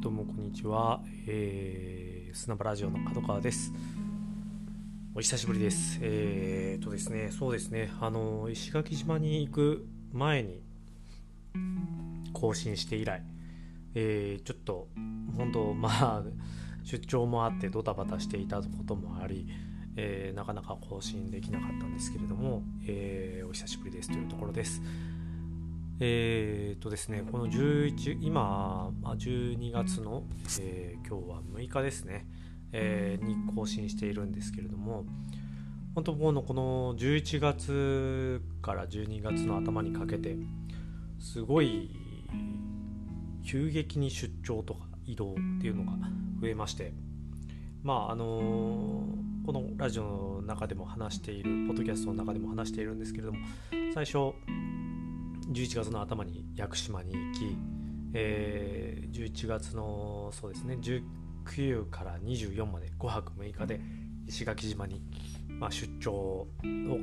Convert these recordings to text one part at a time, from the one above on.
どうもこんにちは、えー、砂場ラジオの角川です。お久しぶりです。えー、とですねそうですね。あの石垣島に行く前に更新して以来えー、ちょっと本当まあ出張もあってドタバタしていたこともありえー、なかなか更新できなかったんですけれども、えー、お久しぶりですというところです。えー、とですね、この11、今、12月の、えー、今日は6日ですね、えー、に更新しているんですけれども、本当このこの11月から12月の頭にかけて、すごい急激に出張とか移動っていうのが増えまして、まああのこのラジオの中でも話している、ポッドキャストの中でも話しているんですけれども、最初、11月の頭に屋久島に行き、えー、11月のそうですね19から24まで5泊6日で石垣島に、まあ、出張を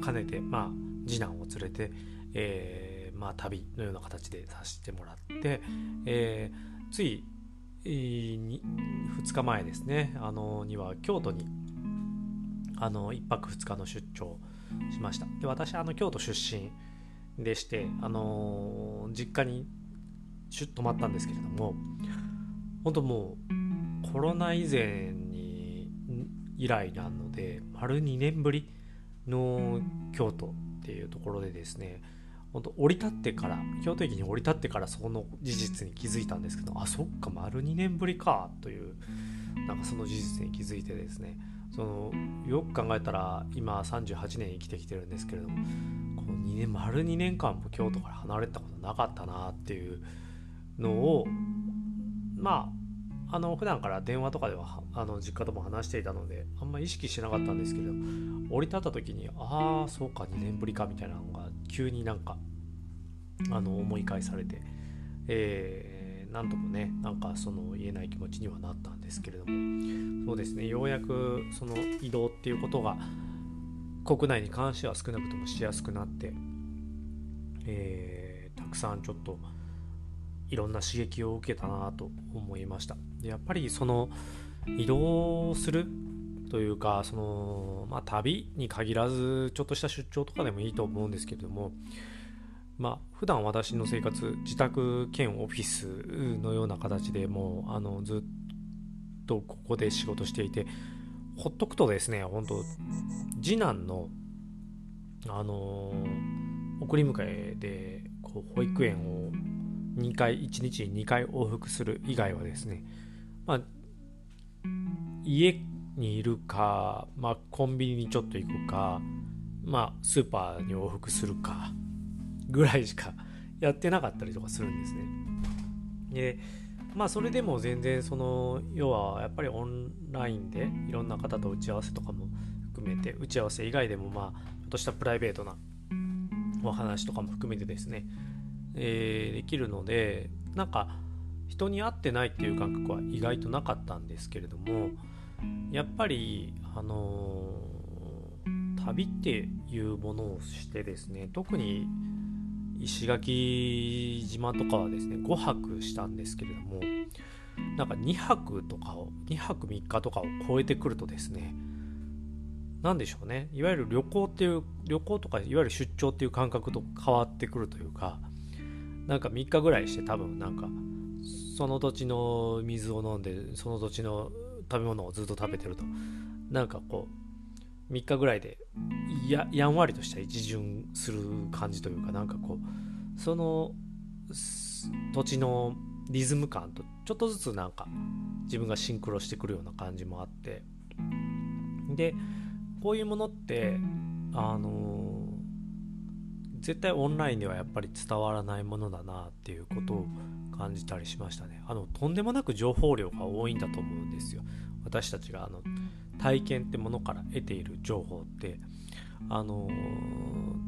兼ねて、まあ、次男を連れて、えーまあ、旅のような形でさせてもらって、えー、つい、えー、2日前ですねあのには京都にあの1泊2日の出張しました。で私あの京都出身でして、あのー、実家に泊まったんですけれども本当もうコロナ以前に以来なので丸2年ぶりの京都っていうところでですね本当降り立ってから京都駅に降り立ってからその事実に気づいたんですけどあそっか丸2年ぶりかというなんかその事実に気づいてですねそのよく考えたら今38年生きてきてるんですけれども2年丸2年間も京都から離れたことなかったなっていうのをまああの普段から電話とかではあの実家とも話していたのであんま意識しなかったんですけど降り立った時にああそうか2年ぶりかみたいなのが急になんかあの思い返されて、えー、なんともねなんかその言えない気持ちにはなったんですけれどもそうですねようやくその移動っていうことが国内に関しては少なくともしやすくなって、えー、たくさんちょっといろんな刺激を受けたなと思いました。でやっぱりその移動するというかその、まあ、旅に限らずちょっとした出張とかでもいいと思うんですけれどもまあ普段私の生活自宅兼オフィスのような形でもうあのずっとここで仕事していてほっとくとですね本当次男の、あのー、送り迎えでこう保育園を2回1日に2回往復する以外はですね、まあ、家にいるか、まあ、コンビニにちょっと行くか、まあ、スーパーに往復するかぐらいしかやってなかったりとかするんですね。でまあそれでも全然その要はやっぱりオンラインでいろんな方と打ち合わせとかも含めて打ち合わせ以外でもまあちょっとしたプライベートなお話とかも含めてですね、えー、できるのでなんか人に会ってないっていう感覚は意外となかったんですけれどもやっぱりあのー、旅っていうものをしてですね特に石垣島とかはですね5泊したんですけれどもなんか2泊とかを2泊3日とかを超えてくるとですね何でしょうね。いわゆる旅行っていう旅行とかいわゆる出張っていう感覚と変わってくるというかなんか3日ぐらいして多分なんかその土地の水を飲んでその土地の食べ物をずっと食べてるとなんかこう3日ぐらいでややんわりとした一巡する感じというかなんかこうその土地のリズム感とちょっとずつなんか自分がシンクロしてくるような感じもあってでこういうものってあの絶対オンラインではやっぱり伝わらないものだなっていうことを感じたりしましたね。あのとんでもなく情報量が多いんだと思うんですよ。私たちがあの体験ってものから得ている情報ってあの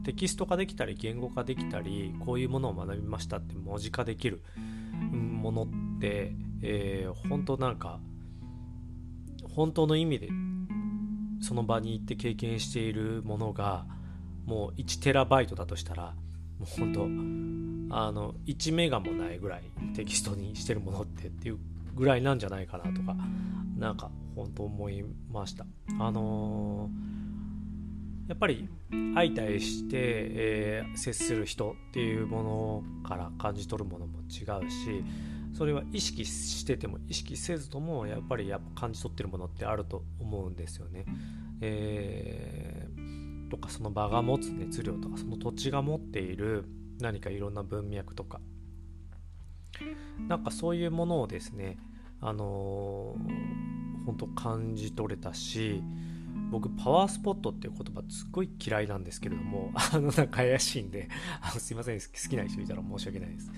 テキスト化できたり言語化できたりこういうものを学びましたって文字化できるものって、えー、本当なんか本当の意味でその場に行って経験しているものがもう1テラバイトだとしたらもう本当あの1メガもないぐらいテキストにしてるものってっていうぐらいなんじゃないかなとかなんか本当思いましたあのー、やっぱり相対して、えー、接する人っていうものから感じ取るものも違うしそれは意識してても意識せずともやっぱりやっぱ感じ取ってるものってあると思うんですよね。えー、とかその場が持つ熱量とかその土地が持っている何かいろんな文脈とかなんかそういうものをですねあのー、本当感じ取れたし僕パワースポットっていう言葉すっごい嫌いなんですけれども あのなんか怪しいんで あのすいません好きな人いたら申し訳ないです。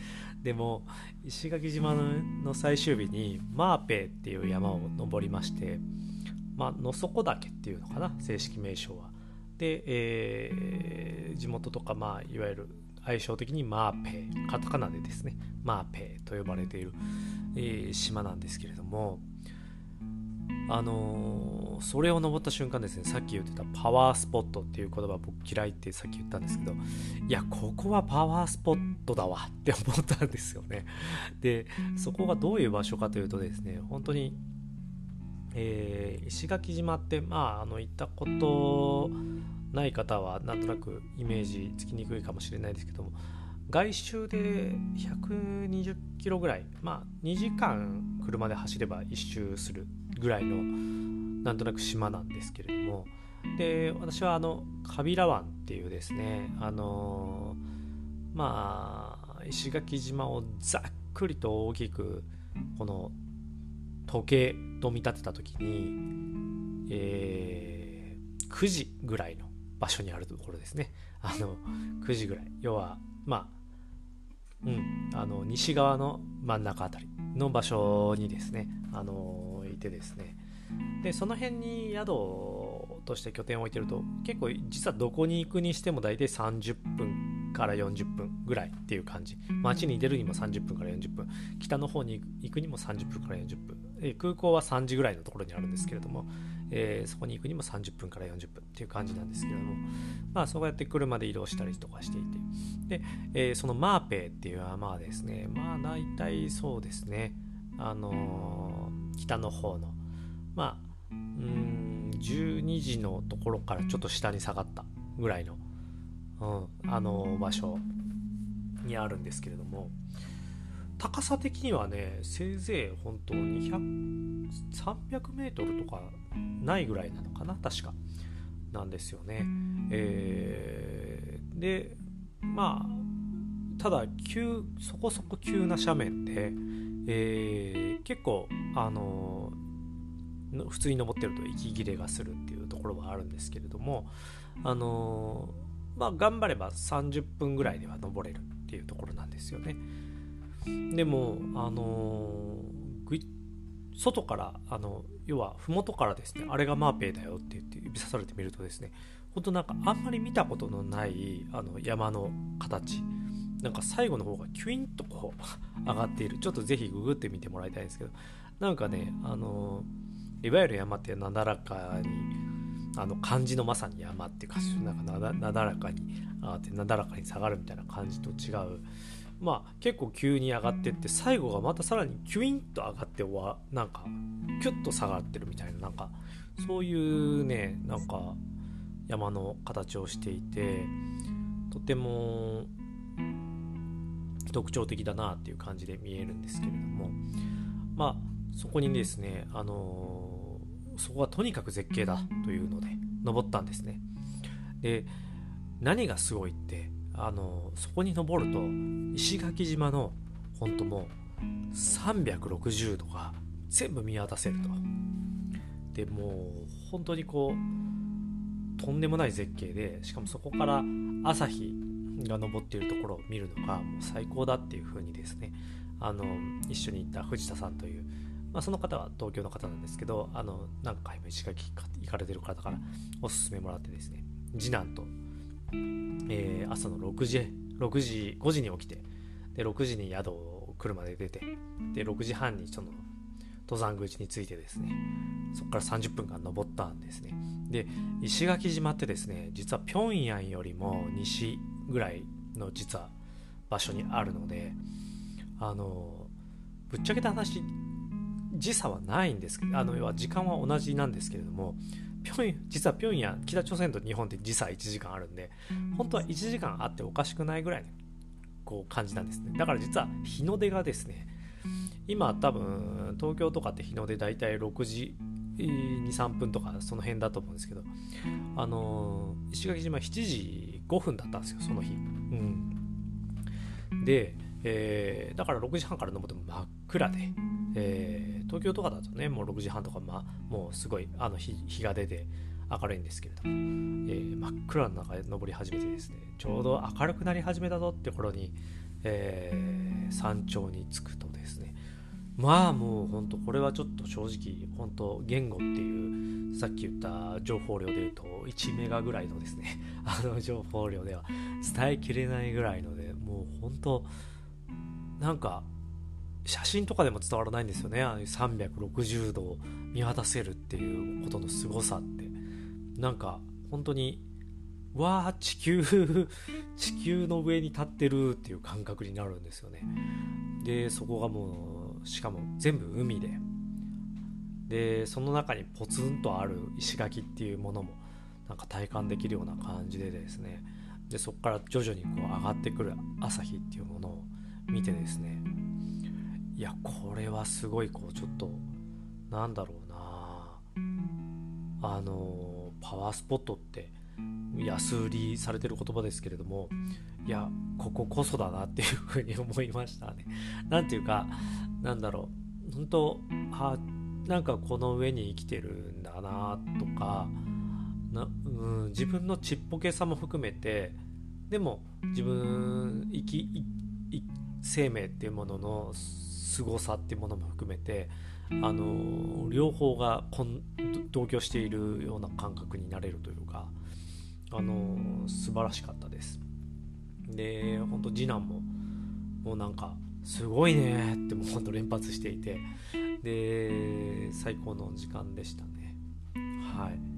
でも石垣島の最終日にマーペーっていう山を登りましてまあ野底岳っていうのかな正式名称は。で、えー、地元とかまあいわゆる相性的にマーペーカタカナでですねマーペーと呼ばれている、えー、島なんですけれどもあのー、それを登った瞬間ですねさっき言ってたパワースポットっていう言葉僕嫌いってさっき言ったんですけどいやここはパワースポットだわって思ったんですよね。でそこがどういう場所かというとですね本当にえー、石垣島ってまああの行ったことない方はなんとなくイメージつきにくいかもしれないですけども外周で120キロぐらいまあ2時間車で走れば一周する。ぐらいのなんとなく島なんですけれども。で私はあのカビラ湾っていうですねあのまあ石垣島をざっくりと大きくこの時計と見立てた時に、えー、9時ぐらいの場所にあるところですね。あの9時ぐらい。要はまあうんあの西側の真ん中あたりの場所にですねあのてですね。でその辺に宿として拠点を置いてると結構実はどこに行くにしても大体30分から40分ぐらいっていう感じ。街に出るにも30分から40分。北の方に行くにも30分から40分、え空港は3時ぐらいのところにあるんですけれども、えー、そこに行くにも30分から40分っていう感じなんですけれどもまあそうやって車で移動したりとかしていて。で、えー、そのマーペーっていう山はまあですねまあ大体そうですね。あのー、北の方の。まあうん12時のところからちょっと下に下がったぐらいの、うん、あの場所にあるんですけれども。高さ的にはねせいぜい本当200 300メートルとかないぐらいなのかな確か。なんですよね。えー、でまあただ急そこそこ急な斜面で、えー、結構あの普通に登ってると息切れがするっていうところはあるんですけれどもあのまあ頑張れば30分ぐらいでは登れるっていうところなんですよね。でもあの外からあの要は麓からですねあれがマーペイだよって言って指さされてみるとですねほんとなんかあんまり見たことのないあの山の形なんか最後の方がキュインとこう上がっている。ちょっとぜひググってみてもらいたいんですけど。なんかねあのーいわゆる山ってなだらかにあの漢字のまさに山っていうかなんかなだなだらかに上がってなだらかに下がるみたいな感じと違う。まあ結構急に上がってって最後がまたさらにキュインと上がってわなんかキュッと下がってるみたいななんかそういうねなんか山の形をしていてとても特徴的だなっていう感じで見えるんですけれどもまあそこにですねあのそこはとにかく絶景だというので登ったんですね。で何がすごいってあのそこに登ると石垣島の本当もう360度が全部見渡せると。でもう本当にこうとんでもない絶景でしかもそこから朝日が昇っているところを見るのがもう最高だっていう風にですねあの一緒に行った藤田さんというまあ、その方は東京の方なんですけどあの何回も石垣行かれてる方からおすすめもらってですね次男と、えー、朝の6時6時5時に起きてで6時に宿を車で出てで6時半にその登山口に着いてですねそこから30分間登ったんですね。で石垣島ってですね実は平壌よりも西ぐらいの実は場所にあるのであのぶっちゃけた話時差はないんですけどあの要は時間は同じなんですけれども実は平壌北朝鮮と日本って時差1時間あるんで本当は1時間あっておかしくないぐらいのこう感じなんですね。だから実は日の出がですね今多分東京とかって日の出大体6時23分とかその辺だと思うんですけどあの石垣島7時5分だったんですよその日、うん、で、えー、だから6時半から登っても真っ暗で、えー、東京とかだとねもう6時半とか、ま、もうすごいあの日日が出て明るいんですけれども、えー、真っ暗の中で登り始めてですねちょうど明るくなり始めたぞって頃に、えー、山頂に着くとですねまあもう本当これはちょっと正直本当言語っていうさっき言った情報量で言うと1メガぐらいのですね あの情報量では伝えきれないぐらいのでもう本当なんか写真とかでも伝わらないんですよね。あの360度見渡せるっていうことの凄さって。なんか本当にわあ地球地球の上に立ってるっていう感覚になるんですよね。でそこがもうしかも全部海で。でその中にポツンとある石垣っていうものもなんか体感できるような感じでですね。でそこから徐々にこう上がってくる朝日っていうものを見てですね。いやこれはすごいこうちょっとなんだろうな。あのパワースポットって安売りされてる言葉ですけれどもいやこここそだなっていうふうに思いましたね。なんていうかなんだろう本当あなんかこの上に生きてるんだなとかな、うん、自分のちっぽけさも含めてでも自分生き生命っていうものの凄さっていうものも含めてあの両方が同居しているような感覚になれるというかあの素晴らしかったです。で本当次男ももうなんかすごいねってもうほんと連発していてで最高の時間でしたね。はい。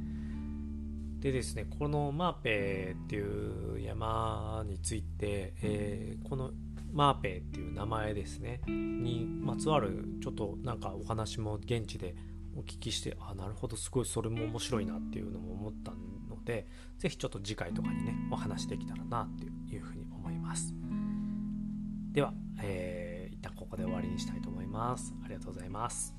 でですねこのマーペーっていう山について、えー、このマーペーっていう名前ですねにまつわるちょっとなんかお話も現地でお聞きしてあなるほどすごいそれも面白いなっていうのも思ったんので是非ちょっと次回とかにねお話できたらなっていうふうに思います。では、えー、一旦ここで終わりにしたいと思います。ありがとうございます。